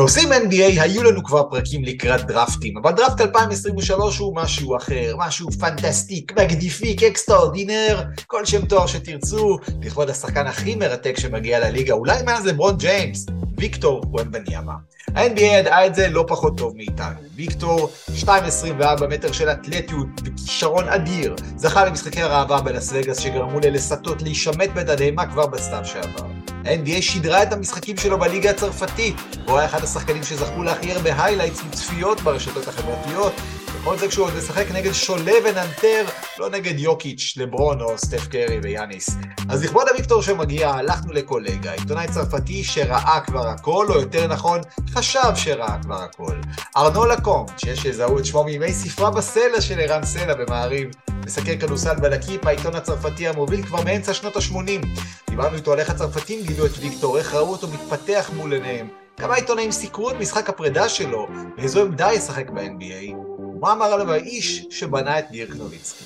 בעושים NBA היו לנו כבר פרקים לקראת דרפטים, אבל דרפט 2023 הוא משהו אחר, משהו פנטסטיק, מגדיפיק, אקסטראורדינר, כל שם תואר שתרצו, לכבוד השחקן הכי מרתק שמגיע לליגה, אולי מאז לברון ג'יימס, ויקטור וונבניאמה. ה-NBA ידעה את זה לא פחות טוב מאיתנו. ויקטור, 2.24 מטר של אתלטיות וכישרון אדיר, זכה למשחקי הראווה בלס וגאס שגרמו ללסטות להישמט בתדהמה כבר בסתיו שעבר. ה-NBA שידרה את המשחקים שלו בליגה הצרפתית, הוא היה אחד השחקנים שזכו להכי הרבה היילייטס וצפיות ברשתות החברתיות, וכל זה כשהוא עוד משחק נגד שולה וננטר, לא נגד יוקיץ', לברון או סטף קרי ויאניס. אז לכבוד הוויקטור שמגיע, הלכנו לקולגה, עיתונאי צרפתי שראה כבר הכל, או יותר נכון, חשב שראה כבר הכל. ארנו לקומט, שיש שיזהו את שמו מימי ספרה בסלע של ערן סלע במעריב, מסקר כדורסל בלקיפ, העיתון הצרפתי המוביל כבר מאמצע שנות ה-80. דיברנו איתו על איך הצרפתים גילו את ויקטור, איך ראו אותו מתפתח מול עיניהם. כמה עיתונאים סיקרו את משחק הפרידה שלו, באיזו עמדה ישחק ב-NBA, ומה אמר עליו האיש שבנה את דירק נוביצקי.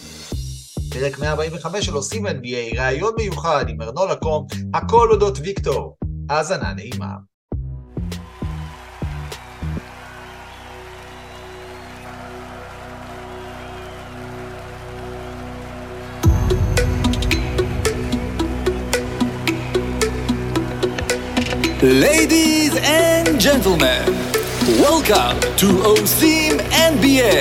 פרק 145 של עושים NBA, ראיון מיוחד עם ארנול לקום, הכל אודות ויקטור. האזנה נעימה. Ladies and gentlemen, welcome to OSIM NBA.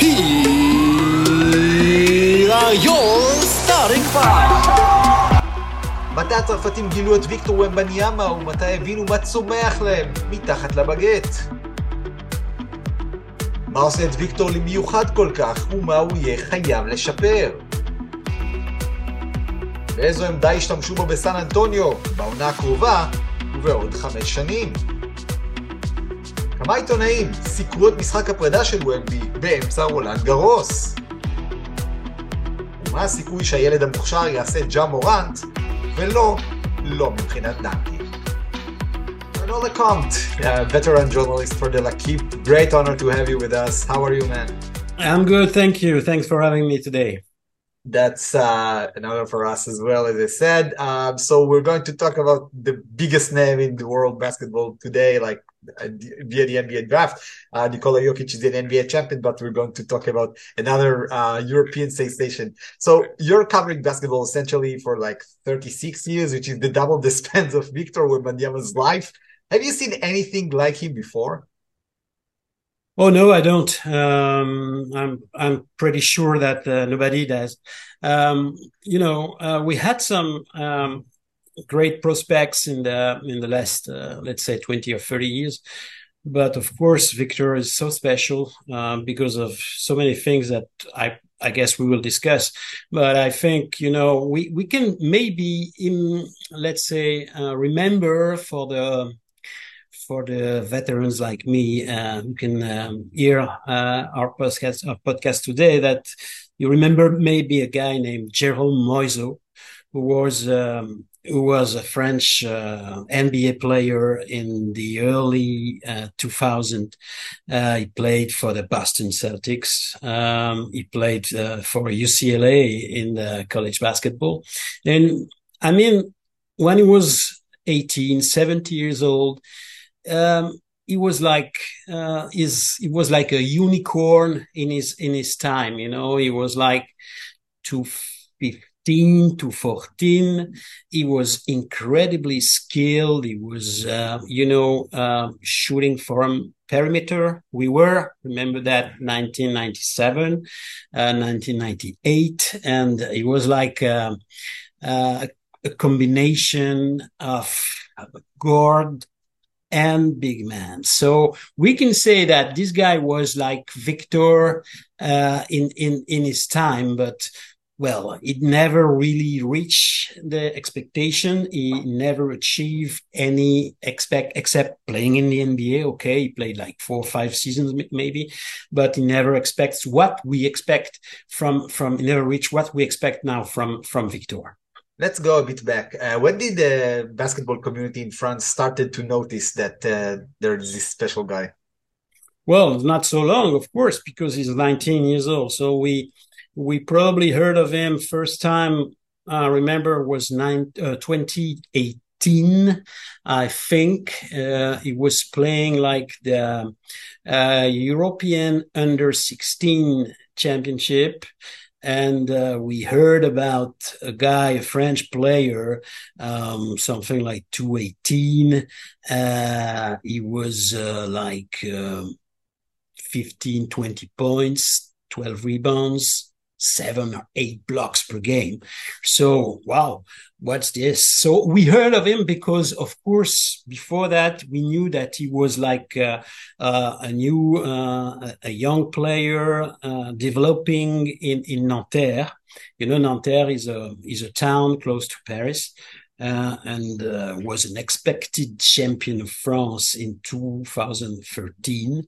Here are your starting five. מתי הצרפתים גילו את ויקטור ומבניאמה ומתי הבינו מה צומח להם מתחת לבגט? מה עושה את ויקטור למיוחד כל כך ומה הוא יהיה חייב לשפר? באיזו עמדה ישתמשו בו בסן אנטוניו בעונה הקרובה ובעוד חמש שנים? כמה עיתונאים סיקרו את משחק הפרידה של ומבי באמצע רולנד גרוס? ומה הסיכוי שהילד המוכשר יעשה ג'ה מורנט ולא, לא מבחינת דנקי? Lecomte, a veteran journalist for the L'Equipe. Great honor to have you with us. How are you, man? I'm good, thank you. Thanks for having me today. That's uh, an honor for us as well, as I said. Um, so we're going to talk about the biggest name in the world basketball today, like uh, via the NBA draft. Uh, Nikola Jokic is an NBA champion, but we're going to talk about another uh, European sensation. So you're covering basketball essentially for like 36 years, which is the double the span of Victor Wembanyama's life. Have you seen anything like him before? Oh no, I don't. Um, I'm I'm pretty sure that uh, nobody does. Um, you know, uh, we had some um, great prospects in the in the last, uh, let's say, twenty or thirty years, but of course, Victor is so special um, because of so many things that I I guess we will discuss. But I think you know we we can maybe in let's say uh, remember for the for the veterans like me uh, who can um, hear uh, our podcast, our podcast today that you remember maybe a guy named Jérôme Moïso, who was um, who was a French uh, NBA player in the early uh, 2000. Uh, he played for the Boston Celtics. Um, he played uh, for UCLA in the college basketball. And I mean, when he was 18, 70 years old, um, he was like uh, is he was like a unicorn in his in his time. You know, he was like to fifteen to fourteen. He was incredibly skilled. He was, uh, you know, uh, shooting from perimeter. We were remember that 1997, uh, 1998, and it was like. Uh, uh, a combination of guard and big man. So we can say that this guy was like Victor uh, in in in his time, but well, it never really reached the expectation. He never achieved any expect except playing in the NBA. Okay, he played like four or five seasons maybe, but he never expects what we expect from from. He never reached what we expect now from from Victor. Let's go a bit back. Uh, when did the basketball community in France started to notice that uh, there's this special guy? Well, not so long, of course, because he's 19 years old. So we we probably heard of him first time. I remember was nine, uh, 2018. I think uh, he was playing like the uh, European Under 16 Championship, and uh, we heard about a guy, a French player, um, something like 218. Uh, he was uh, like um, 15, 20 points, 12 rebounds, seven or eight blocks per game. So, wow, what's this? So we heard of him because, of course, before that, we knew that he was like uh, uh, a new, uh, a young player uh, developing in, in Nanterre. You know, Nanterre is a, is a town close to Paris uh, and uh, was an expected champion of France in 2013.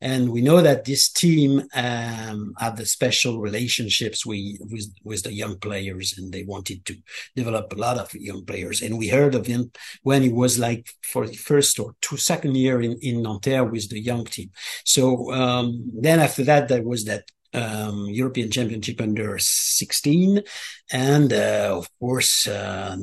And we know that this team um, had the special relationships with, with, with the young players, and they wanted to develop a lot of young players. And we heard of him when he was like for the first or two second year in in Nanterre with the young team. So um, then after that, there was that um, European Championship under 16. And uh, of course, uh,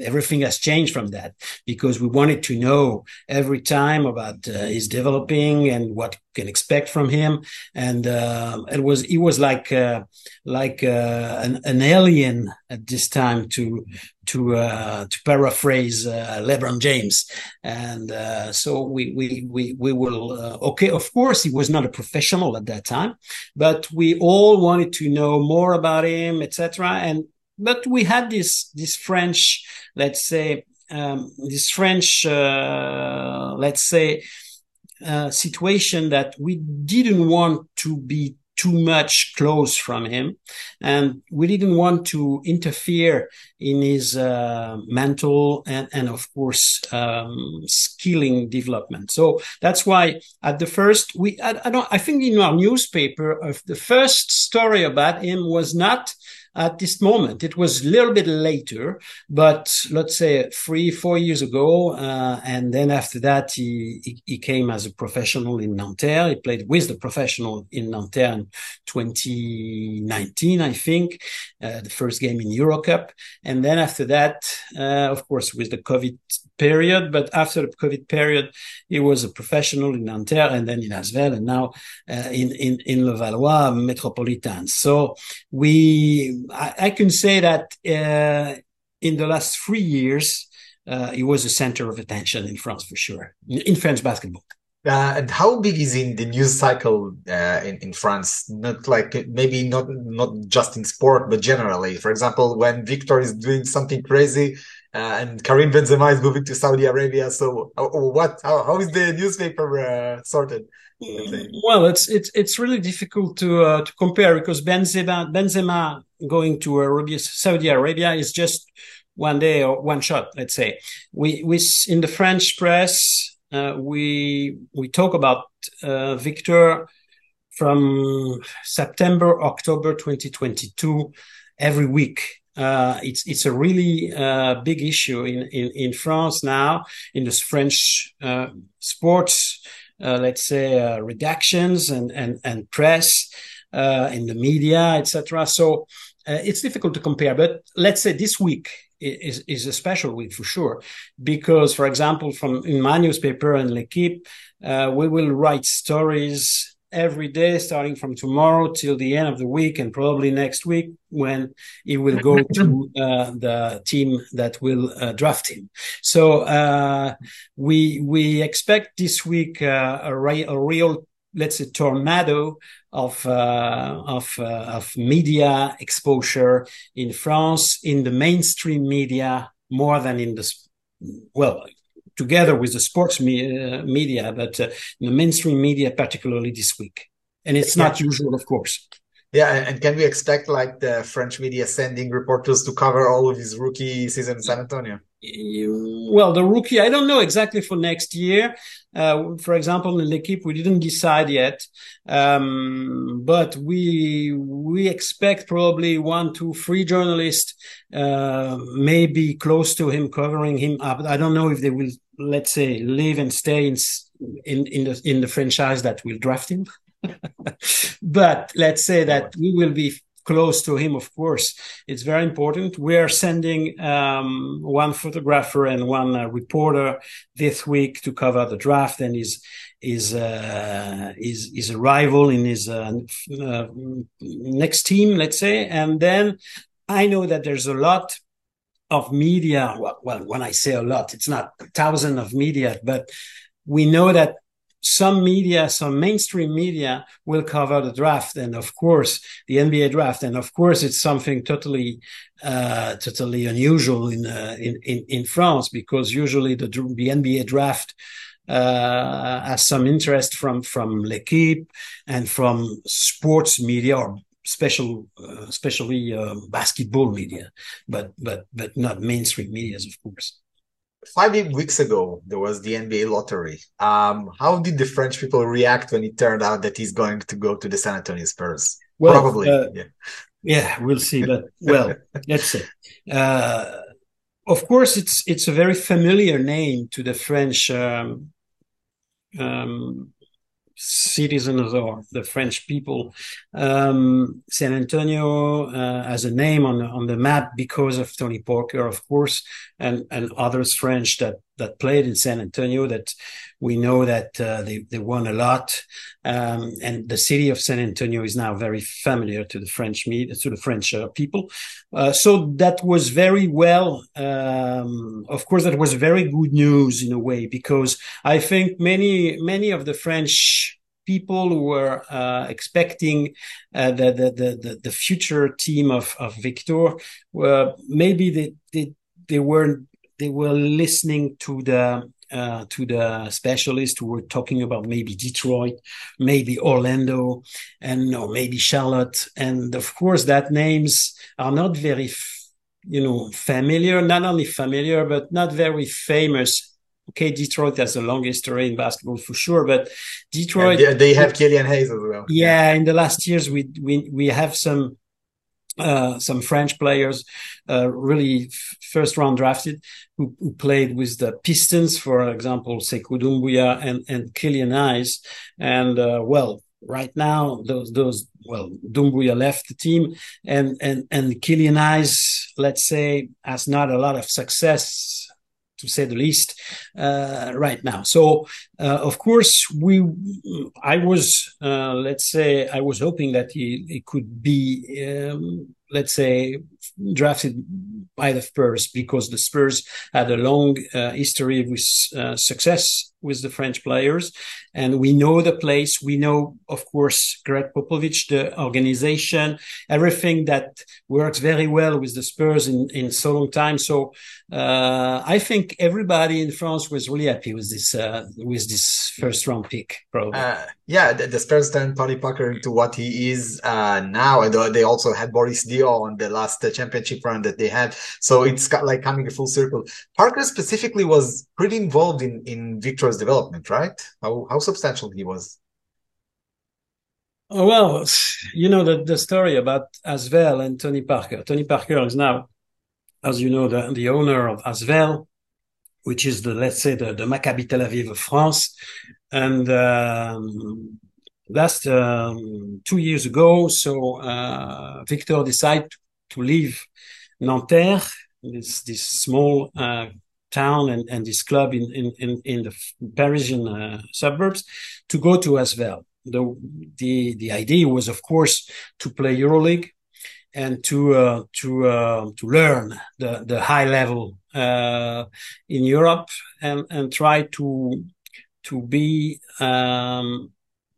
everything has changed from that because we wanted to know every time about uh, his developing and what can expect from him. And uh, it was it was like uh, like uh, an, an alien at this time to to uh, to paraphrase uh, LeBron James, and uh, so we we we we will okay. Of course, he was not a professional at that time, but we all wanted to know more about him, etc. And but we had this this French, let's say, um, this French, let's say. Uh, situation that we didn't want to be too much close from him. And we didn't want to interfere in his uh, mental and, and of course, um, skilling development. So that's why at the first, we, I, I, don't, I think in our newspaper of the first story about him was not at this moment. It was a little bit later, but let's say three, four years ago. Uh, and then after that, he, he, he, came as a professional in Nanterre. He played with the professional in Nanterre in 2019, I think, uh, the first game in Eurocup. And then after that, uh, of course, with the COVID period, but after the COVID period, he was a professional in Nanterre and then in Asvel and now uh, in, in, in Levallois Metropolitan. So we, I, I can say that uh, in the last three years, uh, he was a center of attention in France for sure, in, French basketball. Uh, and how big is in the news cycle uh, in in France? Not like maybe not not just in sport, but generally. For example, when Victor is doing something crazy, uh, and Karim Benzema is moving to Saudi Arabia. So, uh, what? How, how is the newspaper uh, sorted? Well, it's it's it's really difficult to uh, to compare because Benzema Benzema going to Arabia, Saudi Arabia is just one day or one shot. Let's say we we in the French press uh, we we talk about uh, Victor from September October 2022 every week. Uh, it's it's a really uh, big issue in, in, in France now in the French uh, sports uh, let's say, uh, redactions and, and, and press uh, in the media, etc. So it's difficult to compare. But let's say this week is, is a special week for sure, because, for example, from in my newspaper and L'Equipe, we will write stories every day starting from tomorrow till the end of the week and probably next week when he will go to uh, the team that will uh, draft him so uh, we we expect this week uh, a, re- a, real let's say tornado of uh, of uh, of media exposure in France in the mainstream media more than in the well together with the sports me- uh, media, but uh, the mainstream media, particularly this week. And it's not usual, of course. Yeah, and can we expect like the French media sending reporters to cover all of his rookie season in San Antonio? Well, the rookie, I don't know exactly for next year. Uh, for example, in the L'Equipe, we didn't decide yet. Um, but we, we expect probably one, two, three journalists, uh, maybe close to him, covering him up. I don't know if they will, let's say, live and stay in, in, in the, in the franchise that will draft him. but let's say that we will be close to him, of course. It's very important. We are sending um, one photographer and one uh, reporter this week to cover the draft and his his uh, his, his arrival in his uh, uh, next team, let's say. And then I know that there's a lot of media. Well, well, when I say a lot, it's not a thousand of media, but we know that some media, some mainstream media will cover the draft and of course the NBA draft. And of course it's something totally, uh, totally unusual in, uh, in, in, in France because usually the, the NBA draft, uh, has some interest from, from L'Equipe and from sports media or special, uh, especially, uh, basketball media, but, but, but not mainstream medias, of course. Five weeks ago, there was the NBA lottery. Um, how did the French people react when it turned out that he's going to go to the San Antonio Spurs? Well, Probably, uh, yeah. Yeah, we'll see. But well, let's see. Uh, of course, it's it's a very familiar name to the French um, um, citizens or the French people. Um, San Antonio uh, as a name on on the map because of Tony Parker, of course, and and others French that that played in San Antonio. That we know that uh, they they won a lot, um, and the city of San Antonio is now very familiar to the French media, to the French uh, people. Uh, so that was very well. Um, of course, that was very good news in a way because I think many many of the French people were uh, expecting uh, the, the, the the the future team of of Victor were maybe they they they were they were listening to the uh, to the specialists who were talking about maybe Detroit, maybe Orlando, and or maybe Charlotte, and of course that names are not very, you know, familiar. Not only familiar, but not very famous. Okay, Detroit has a long history in basketball for sure, but Detroit they, they have Killian Hayes as well. yeah, in the last years, we we we have some uh, some French players, uh, really f- first round drafted, who, who played with the Pistons, for example, Sekou Doumbouya and and Killian Hayes, and uh, well. Right now, those those well, Doumbouya left the team, and and and Killian Hayes, let's say, has not a lot of success to say the least, uh, right now. So, uh, of course, we, I was, uh, let's say, I was hoping that he, he could be, um, let's say, drafted by the Spurs because the Spurs had a long uh, history with uh, success with the French players, and we know the place. We know, of course, Gregg Popovich, the organization, everything that works very well with the Spurs in in so long time. So uh, I think everybody in France was really happy with this uh, with this first round pick. Probably. Uh, yeah, the, the Spurs turned Tony Parker into what he is uh, now, and they also had Boris Diaw on the last uh, championship run that they had. So it's like coming a full circle. Parker specifically was pretty involved in in Victor's development, right? How how substantial he was. Oh, well, you know the the story about Asvel and Tony Parker. Tony Parker is now, as you know, the the owner of Asvel, which is the let's say the the Maccabi Tel Aviv of France, and um, last um, two years ago, so uh, Victor decided to leave Nanterre, this this small uh, town and, and this club in in in, in the Parisian uh, suburbs, to go to Asvel. The the the idea was, of course, to play EuroLeague and to uh, to uh, to learn the the high level uh, in Europe and and try to to be um,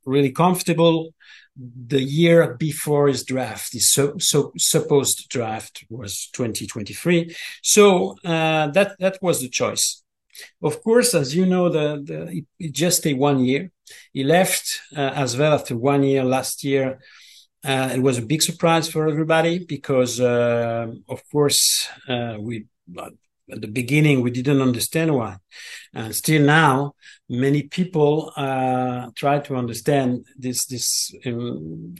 really comfortable. The year before his draft his so, so supposed draft was 2023 so uh, that that was the choice. Of course as you know the, the it, just stayed one year. He left uh, Asvel after one year last year. Uh, it was a big surprise for everybody because, uh, of course, uh, we at the beginning we didn't understand why, and still now many people uh, try to understand this this um,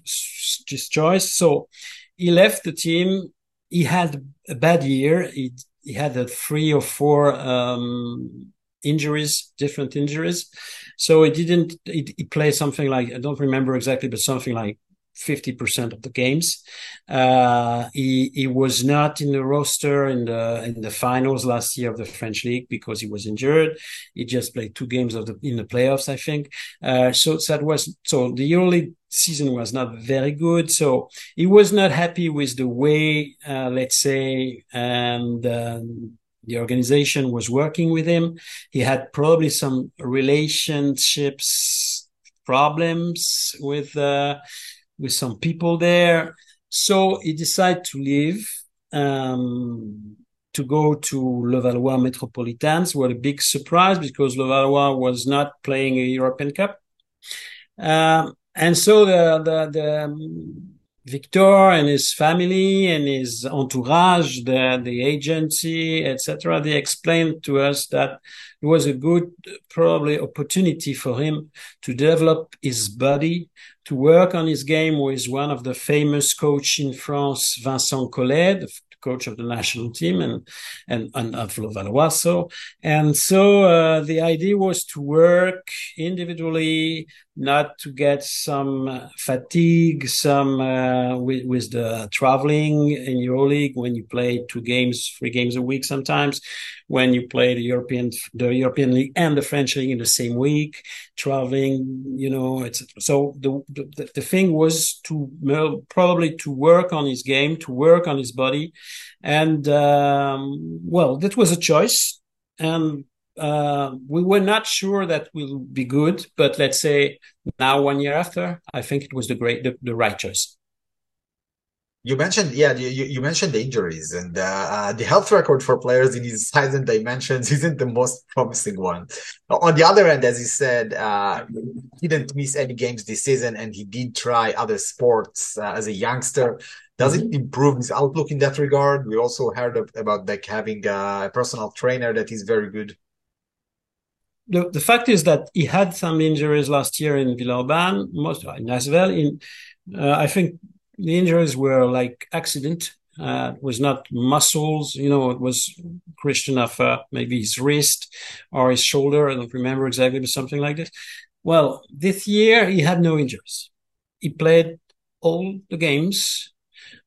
this choice. So he left the team. He had a bad year. He he had three or four um, injuries, different injuries. So he didn't. He, he played something like I don't remember exactly, but something like 50% of the games. Uh, he, he was not in the roster in the, in the finals last year of the French league because he was injured. He just played two games of the, in the playoffs, I think. Uh, so that was, so the early season was not very good. So he was not happy with the way, uh, let's say, and, um, the organization was working with him. He had probably some relationships problems with, uh, with some people there. So he decided to leave, um, to go to Levallois Metropolitans. What a big surprise because Levallois was not playing a European Cup. Um, and so the, the, the um, Victor and his family and his entourage, the, the agency, etc., they explained to us that it was a good, probably opportunity for him to develop his body, to work on his game with one of the famous coach in France, Vincent Collet, the coach of the national team and and, and of Levallois. And so uh, the idea was to work individually, not to get some fatigue, some uh, with, with the traveling in EuroLeague when you play two games, three games a week sometimes, when you play the European the European league and the French league in the same week, traveling, you know, etc. So the, the the thing was to probably to work on his game, to work on his body, and um, well, that was a choice, and uh, we were not sure that will be good, but let's say now one year after, I think it was the great, the, the right choice. You mentioned, yeah, you, you mentioned the injuries and uh, uh, the health record for players in his size and dimensions isn't the most promising one. On the other end, as you said, uh, he didn't miss any games this season and he did try other sports uh, as a youngster. Does it improve his outlook in that regard? We also heard of, about like having a personal trainer that is very good the, the fact is that he had some injuries last year in Villeurbanne, most in well. In uh, I think the injuries were like accident. Uh, it was not muscles, you know, it was Christian of uh, maybe his wrist or his shoulder. I don't remember exactly, but something like this. Well, this year he had no injuries. He played all the games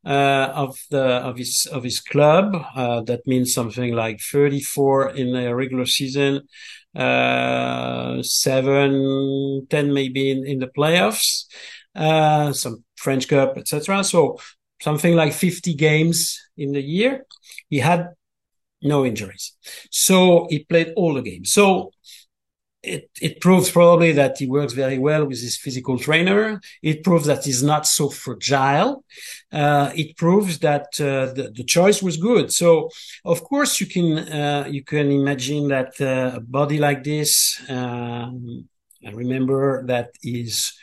uh, of the of his of his club. Uh, that means something like 34 in a regular season, uh, seven, ten maybe in, in the playoffs, uh, some French Cup, etc. So something like 50 games in the year. He had no injuries. So he played all the games. So it, it proves probably that he works very well with his physical trainer. It proves that he's not so fragile. Uh, it proves that uh, the, the choice was good. So, of course, you can uh, you can imagine that uh, a body like this. Um, I remember that is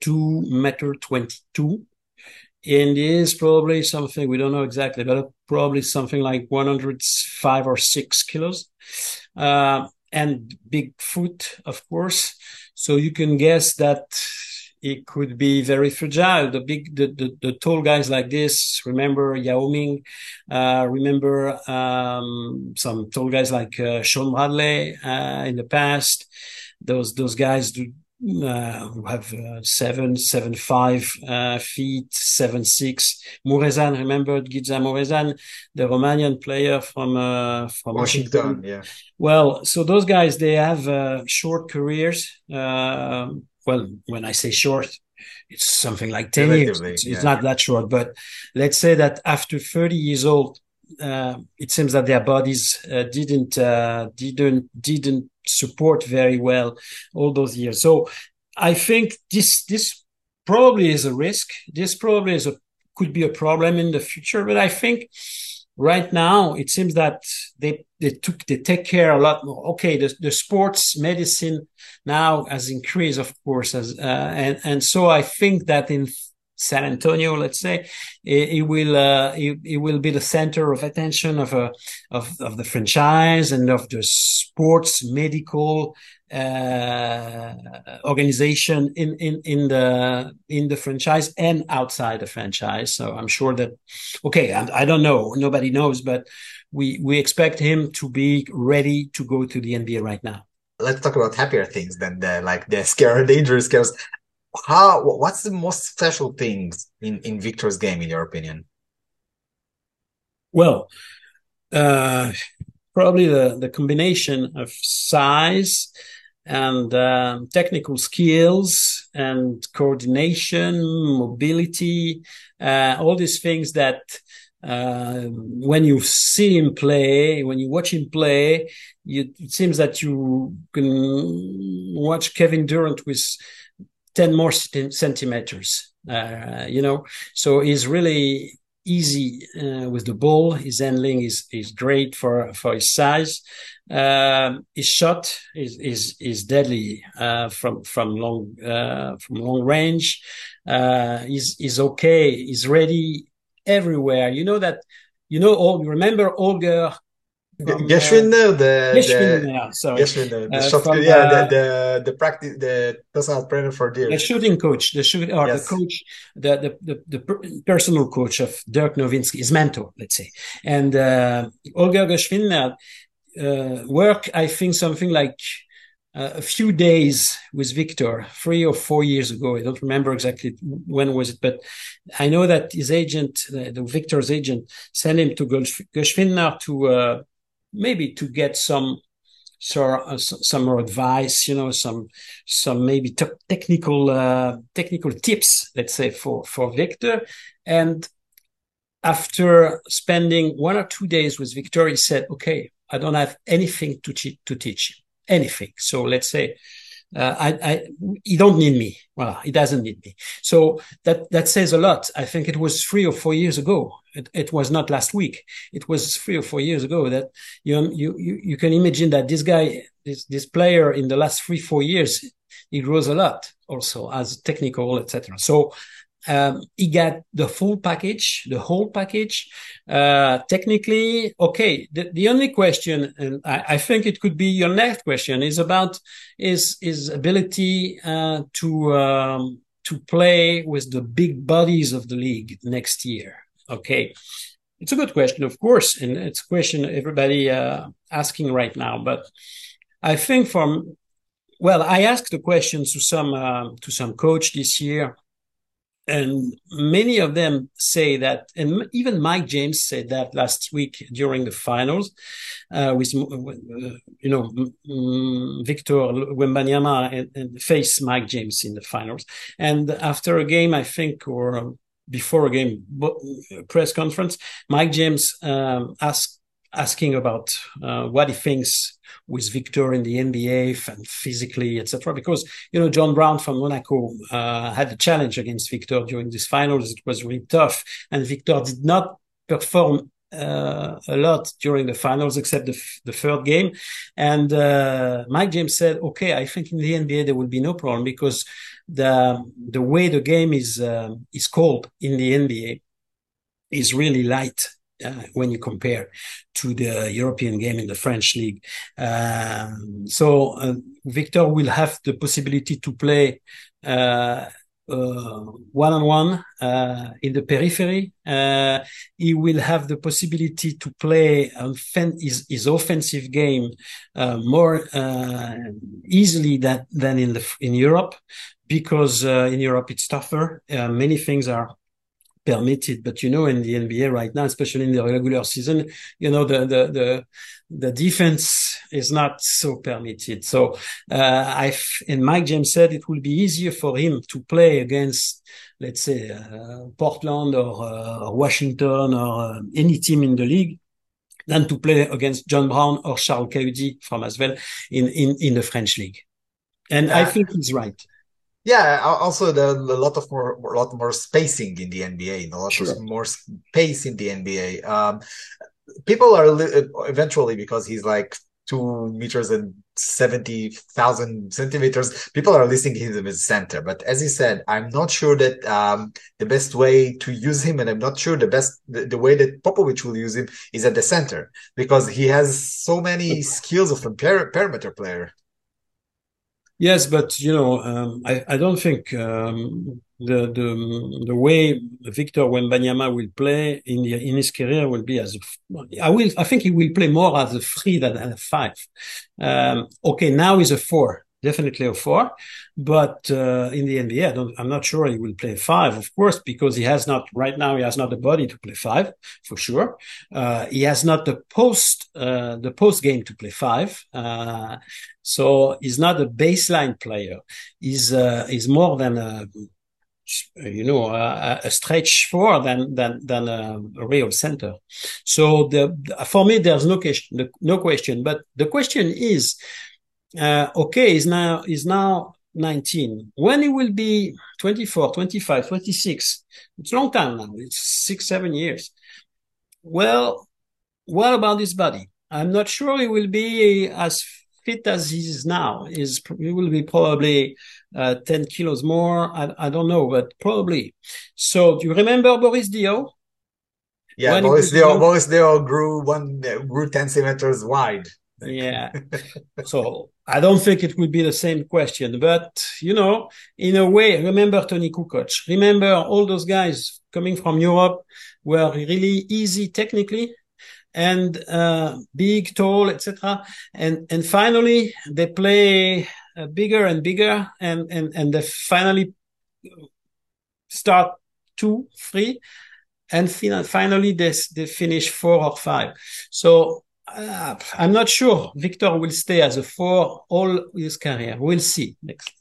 two meter twenty two, and is probably something we don't know exactly, but probably something like one hundred five or six kilos. And big foot, of course. So you can guess that it could be very fragile. The big, the, the, the tall guys like this, remember Yao Ming, uh, remember, um, some tall guys like, uh, Shawn Bradley, uh, in the past. Those, those guys do, uh, who have uh, seven, seven, five uh, feet, seven, six. Muresan, remember Giza Muresan, the Romanian player from uh, from Washington. Washington. Yeah. Well, so those guys they have uh, short careers. Uh, well, when I say short, it's something like ten years. It's, yeah. it's, not that short, but let's say that after thirty years old, it seems that their bodies didn't didn't didn't support very well all those years. So I think this this probably is a risk. This probably is a could be a problem in the future. But I think right now it seems that they they took they take care a lot more. Okay, the the sports medicine now has increased, of course, as uh, and and so I think that in San Antonio, let's say, it, he will uh, he, he will be the center of attention of a of of the franchise and of the sports medical uh, organization in in in the in the franchise and outside the franchise. So I'm sure that okay, I, I don't know, nobody knows, but we we expect him to be ready to go to the NBA right now. Let's talk about happier things than the like the scare dangerous scares. How what's the most special things in in Victor's game in your opinion? Well, uh, probably the, the combination of size and um, technical skills and coordination, mobility, uh, all these things that uh, when you see him play, when you watch him play, you, it seems that you can watch Kevin Durant with 10 more centimeters, uh, you know, so he's really easy uh, with the ball. His handling is is great for for his size. Um, his shot is is is deadly uh, from from long uh, from long range. Uh, he's is okay. He's ready everywhere. You know that. You know all. Remember Holger from, Geschwindner, the, the Geschwindner, sorry. Geschwindner, the Uh, shot, from, yeah, uh, the, the the practice, the personal trainer for the shooting coach, the shoot or Yes. the coach, the the the, the personal coach of Dirk Nowitzki, his mentor, let's say, and uh, Holger Geschwindner uh, work. I think something like uh, a few days with Victor, three or four years ago. I don't remember exactly when was it, but I know that his agent, the, the Victor's agent, sent him to Geschwindner to uh, maybe to get some so, uh, some more advice, you know, some some maybe te- technical uh, technical tips, let's say for for Victor. And after spending one or two days with Victor, he said, "Okay, I don't have anything to te- to teach anything. So let's say." Uh, I, I, he don't need me. Well, he doesn't need me. So that, that says a lot. I think it was three or four years ago. It, it was not last week. It was three or four years ago that you, you, you, can imagine that this guy, this, this player in the last three, four years, he grows a lot also as technical, etc. So, um, he got the full package, the whole package. Uh, technically, okay. The, the only question, and I, I think it could be your next question, is about his his ability uh, to um, to play with the big bodies of the league next year. Okay, it's a good question, of course, and it's a question everybody uh, asking right now. But I think from well, I asked the question to some uh, to some coach this year and many of them say that, and even Mike James said that last week during the finals, uh, with uh, you know Victor Wembanyama and, and face Mike James in the finals. And after a game, I think, or before a game press conference, Mike James um, asked asking about uh, what he thinks with Victor in the NBA and physically, etc. Because you know John Brown from Monaco uh, had a challenge against Victor during this finals. It was really tough, and Victor did not perform uh, a lot during the finals, except the, the third game. And uh, Mike James said, "Okay, I think in the NBA there will be no problem because the the way the game is uh, is called in the NBA is really light." Uh, when you compare to the European game in the French league. Um, so uh, Victor will have the possibility to play one on one in the periphery. Uh, he will have the possibility to play his, his offensive game uh, more uh, easily that, than in the in Europe because in Europe it's tougher. many things are permitted. But you know, in the NBA right now, especially in the regular season, you know, the the the, the defense is not so permitted. So uh, I and Mike James said it will be easier for him to play against, let's say, uh, Portland or, uh, or Washington or any team in the league than to play against John Brown or Charles Kahudi from Asvel in in in the French league. And I think he's right. Yeah, also the, a lot of more, a lot more spacing in the NBA, a lot Sure. of more space in the NBA. Um, people are eventually because he's like two meters and 70,000 centimeters, people are listing him as center. But as he said, I'm not sure that um, the best way to use him, and I'm not sure the best the, the way that Popovich will use him is at the center because he has so many skills of a per- perimeter player. Yes, but you know, um, I, I don't think um, the the the way Victor Wembanyama will play in the, in his career will be as I will I think he will play more as a three than a five. Um, okay, now he's a four, definitely a four, but uh, in the NBA, I don't, I'm not sure he will play five, of course, because he has not right now. He has not the body to play five for sure. Uh, he has not the post uh, the post game to play five. Uh, so he's not a baseline player. He's uh, he's more than a you know a, a stretch four than than than a, a real center. So the, for me there's no question no question. But the question is, uh, okay, is now is now 19. When it will be 24, 25, 26? It's a long time now. It's six, seven years. Well, what about his body? I'm not sure he will be as fit as he is now. Is he will be probably uh, 10 kilos more. I, I don't know, but probably. So do you remember Boris Diaw? Yeah, When Boris Diaw, Boris Diaw grew one grew 10 centimeters wide. Yeah. so I don't think it will be the same question, but you know, in a way, remember Toni Kukoc. Remember all those guys coming from Europe were really easy technically and uh, big, tall, etc. And and finally they play uh, bigger and bigger, and and and they finally start two, three, and fin- finally they they finish four or five. So uh, I'm not sure Victor will stay as a four all his career. We'll see next.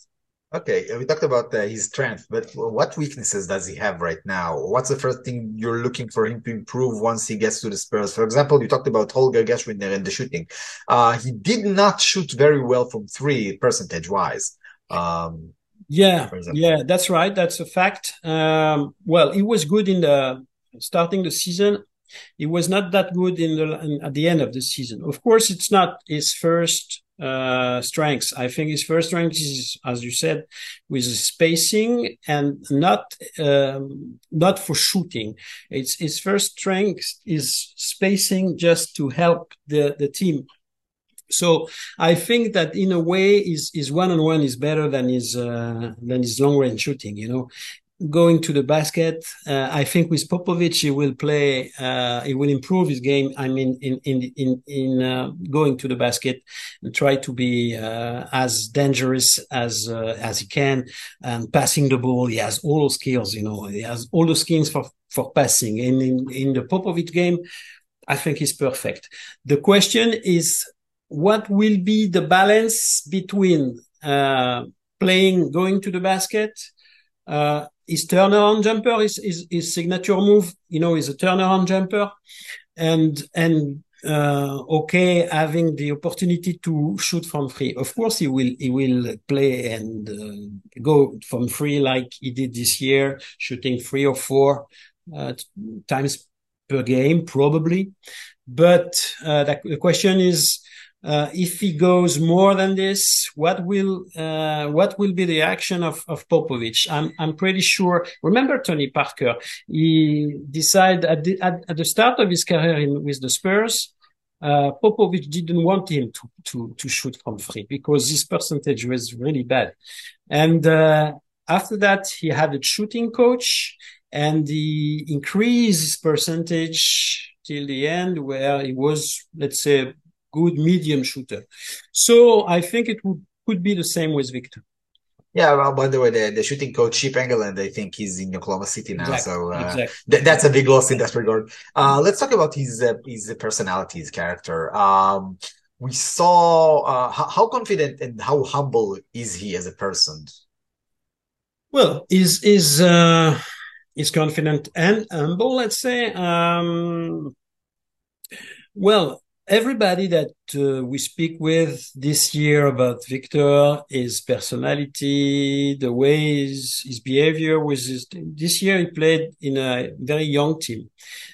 Okay, we talked about uh, his strength, but what weaknesses does he have right now? What's the first thing you're looking for him to improve once he gets to the Spurs? For example, you talked about Holger Geschwindner and the shooting. Uh, he did not shoot very well from three percentage wise. Um, Yeah, yeah, that's right. That's a fact. Um, well, he was good in the starting the season. He was not that good in the in, at the end of the season. Of course, it's not his first uh, strengths. I think his first strength is, as you said, with spacing and not um, not for shooting. It's his first strength is spacing just to help the the team. So I think that in a way, his his one on one is better than his uh, than his long range shooting. You know, going to the basket. Uh, I think with Popovich, he will play. Uh, he will improve his game. I mean, in in in in uh, going to the basket and try to be uh, as dangerous as uh, as he can and passing the ball. He has all skills. You know, he has all the skills for for passing. And in in the Popovich game, I think he's perfect. The question is what will be the balance between uh, playing, going to the basket, uh, his turnaround jumper, is his, his signature move, you know, is a turnaround jumper, and and uh, okay, having the opportunity to shoot from free. Of course, he will he will play and uh, go from free like he did this year, shooting three or four uh, times per game, probably. But uh, the, the question is, uh, if he goes more than this, what will uh, what will be the action of of Popovich? I'm I'm pretty sure. Remember Tony Parker? He decided at the at, at the start of his career in, with the Spurs. Uh, Popovich didn't want him to, to, to shoot from free because his percentage was really bad. And, uh, after that, he had a shooting coach and he increased his percentage till the end where he was, let's say, good medium shooter. So I think it would, could be the same with Victor. yeah, well, by the way, the, the shooting coach, Chip Engelland, I think he's in Oklahoma City now. Exactly, So uh, exactly. th- that's a big loss in that regard. Uh, let's talk about his uh, his personality, his character. Um, we saw uh, how, confident and how humble is he as a person? Well, is is uh, is confident and humble. Let's say. Um, well, everybody that uh, we speak with this year about Victor, his personality, the way his, his behavior was. His, this year he played in a very young team.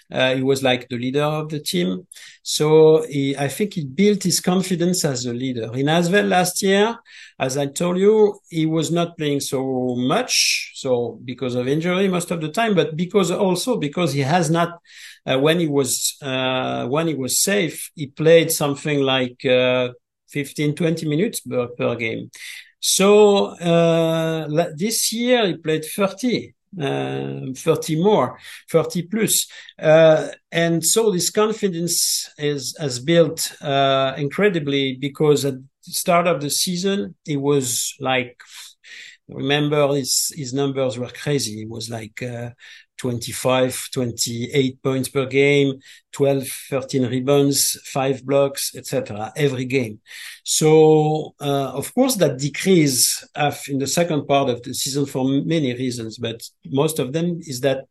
Uh, he was like the leader of the team. So he, I think he built his confidence as a leader. In Asvel last year, as I told you, he was not playing so much. So because of injury most of the time, but because also because he has not, uh, when he was, uh, when he was safe, he played something like, uh, 15, 20 minutes per, per game. So, uh, this year he played 30 uh, 30 more, 30 plus. Uh, and so this confidence is, has built, uh, incredibly because at the start of the season, it was like, remember his, his numbers were crazy. It was like, uh, 25, 28 points per game, 12, 13 rebounds, five blocks, etc. every game. So, uh, of course, that decrease in the second part of the season for many reasons, but most of them is that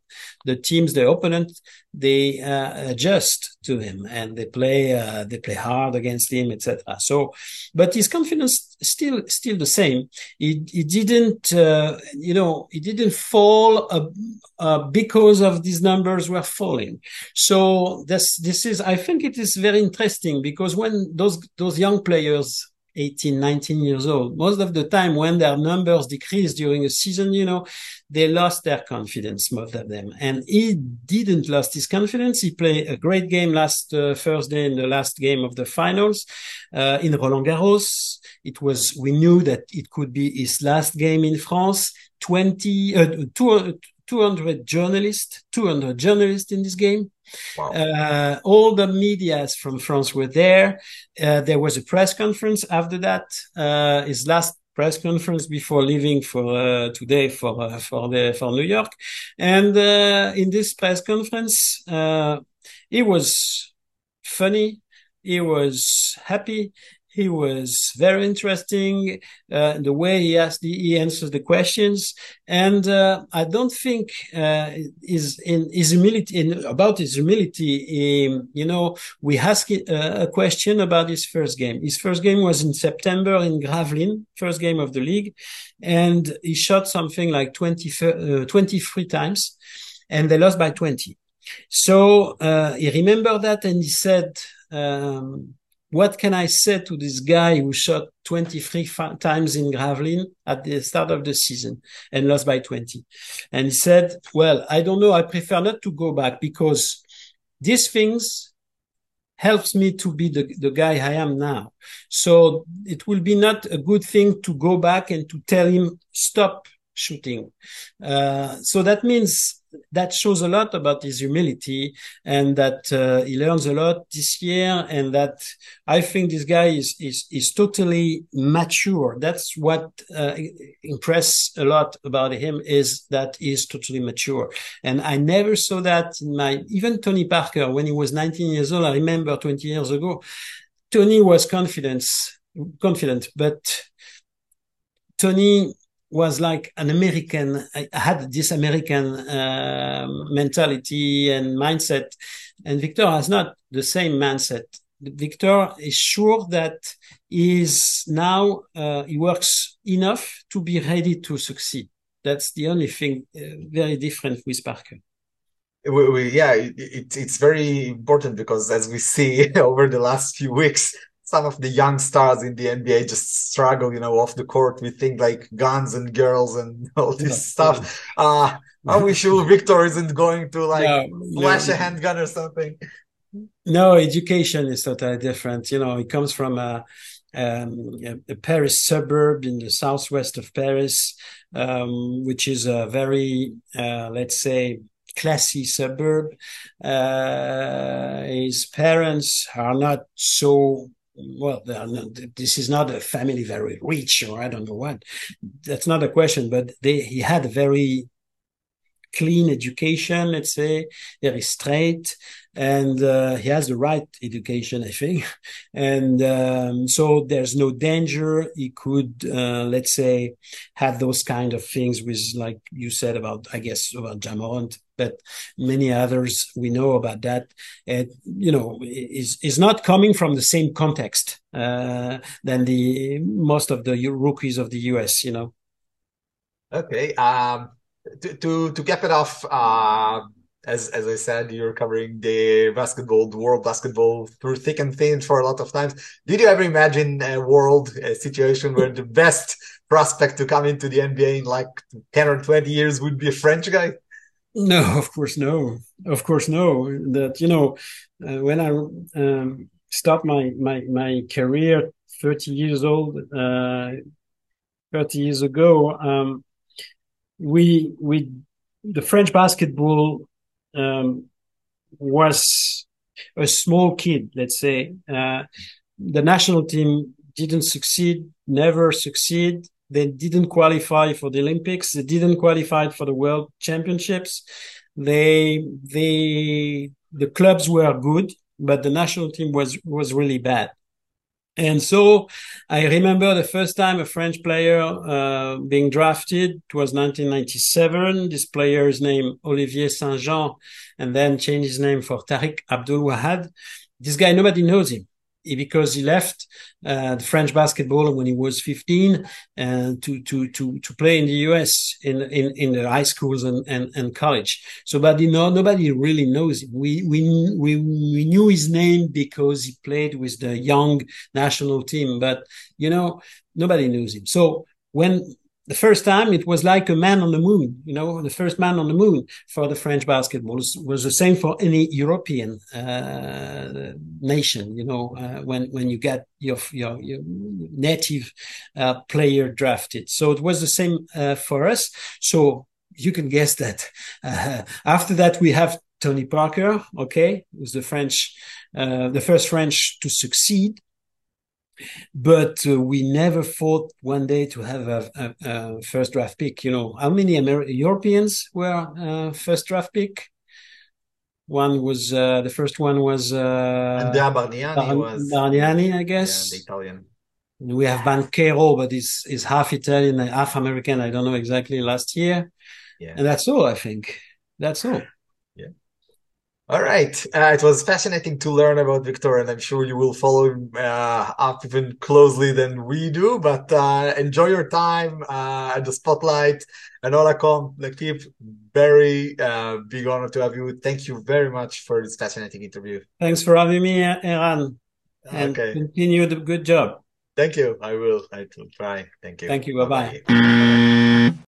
the teams, the opponent, they uh, adjust to him and they play, uh, they play hard against him, etc. So, but his confidence still, still the same. He, he didn't, uh, you know, he didn't fall uh, uh, because of these numbers were falling. So this, this is, I think it is very interesting because when those, those young players 18, 19 years old. Most of the time when their numbers decrease during a season, you know, they lost their confidence, most of them. And he didn't lost his confidence. He played a great game last uh, Thursday in the last game of the finals, uh, in Roland Garros. It was, we knew that it could be his last game in France. 20, uh, 200 journalists, 200 journalists in this game. Wow. Uh, all the medias from France were there. Uh, there was a press conference after that. Uh, his last press conference before leaving for uh, today for uh, for the for New York, and uh, in this press conference, he was funny. He was happy he was very interesting. Uh, the way he asked, the, he answers the questions, and uh, I don't think uh, is in his humility in, about his humility. Um, you know, we asked uh, a question about his first game. His first game was in September in Gravelines, first game of the league, and he shot something like 20, uh, 23 times, and they lost by 20. So uh, he remembered that, and he said. Um, what can I say to this guy who shot 23 times in Gravelines at the start of the season and lost by 20? And he said, well, I don't know. I prefer not to go back because these things helps me to be the, the guy I am now. So it will be not a good thing to go back and to tell him, stop shooting. Uh, so that means that shows a lot about his humility and that uh, he learns a lot this year and that I think this guy is is is totally mature. That's what uh, impressed a lot about him is that he's totally mature. And I never saw that in my even Tony Parker when he was 19 years old. I remember 20 years ago, Tony was confident, confident, but Tony was like an American, I had this American uh, mentality and mindset. And Victor has not the same mindset. Victor is sure that he is now, uh, he works enough to be ready to succeed. That's the only thing uh, very different with Parker. We, we, yeah, it, it's very important because as we see over the last few weeks, some of the young stars in the NBA just struggle, you know, off the court with things like guns and girls and all this yeah, stuff. Yeah. Uh, are we sure Victor isn't going to like no, flash no. a handgun or something? No, education is totally different. You know, it comes from a, um, a Paris suburb in the southwest of Paris, um, which is a very, uh, let's say, classy suburb. Uh, his parents are not so well, this is not a family very rich or I don't know what. That's not a question, but they, he had a very clean education, let's say, very straight. And uh, he has the right education, I think. And um, so there's no danger. He could, uh, let's say, have those kind of things with, like you said about, I guess, about Ja but many others we know about that. And you know, is is not coming from the same context uh, than the most of the rookies of the U.S. You know. Okay. Um, to, to to cap it off, uh, as as I said, you're covering the basketball, the world basketball through thick and thin for a lot of times. Did you ever imagine a world, a situation where the best prospect to come into the NBA in like 10 or 20 years would be a French guy? No, of course no. Of course no. That you know, uh, when I um, stopped my my my career 30 years old, uh, 30 years ago, um, we we the French basketball um, was a small kid, let's say. Uh, the national team didn't succeed, never succeed. They didn't qualify for the Olympics. They didn't qualify for the World Championships. They, they, the clubs were good, but the national team was, was really bad. And so I remember the first time a French player uh, being drafted. It was 1997. This player's name Olivier Saint-Jean, and then changed his name for Tariq Abdul Wahad. This guy, nobody knows him because he left uh, the French basketball when he was 15 and to to to to play in the US in in, in the high schools and, and, and college. So, but you know, nobody really knows him. We we we we knew his name because he played with the young national team, but you know, nobody knows him. So when the first time it was like a man on the moon you know the first man on the moon for the french basketball was, was the same for any european uh, nation you know uh, when when you get your your, your native uh, player drafted. So it was the same uh, for us. So you can guess that uh, after that we have tony parker okay who's the french uh, the first french to succeed but uh, we never thought one day to have a, a, a, first draft pick. You know, how many Amer- Europeans were uh, first draft pick? One was uh, the first one was uh, Andrea Bargnani Bar- was Bargnani, I guess. the Italian. We have Banchero, but he's, he's half Italian and half American. I don't know exactly last year. Yeah. And that's all, I think. That's all. All right. Uh, it was fascinating to learn about Victor, and I'm sure you will follow him uh, up even closely than we do. But uh, enjoy your time uh, at the spotlight. And Olacom, L'Équipe, very uh, big honor to have you. Thank you very much for this fascinating interview. Thanks for having me, Eran. And Okay. continue the good job. Thank you. I will. I will try. Thank you. Thank you. Bye-bye. Bye-bye.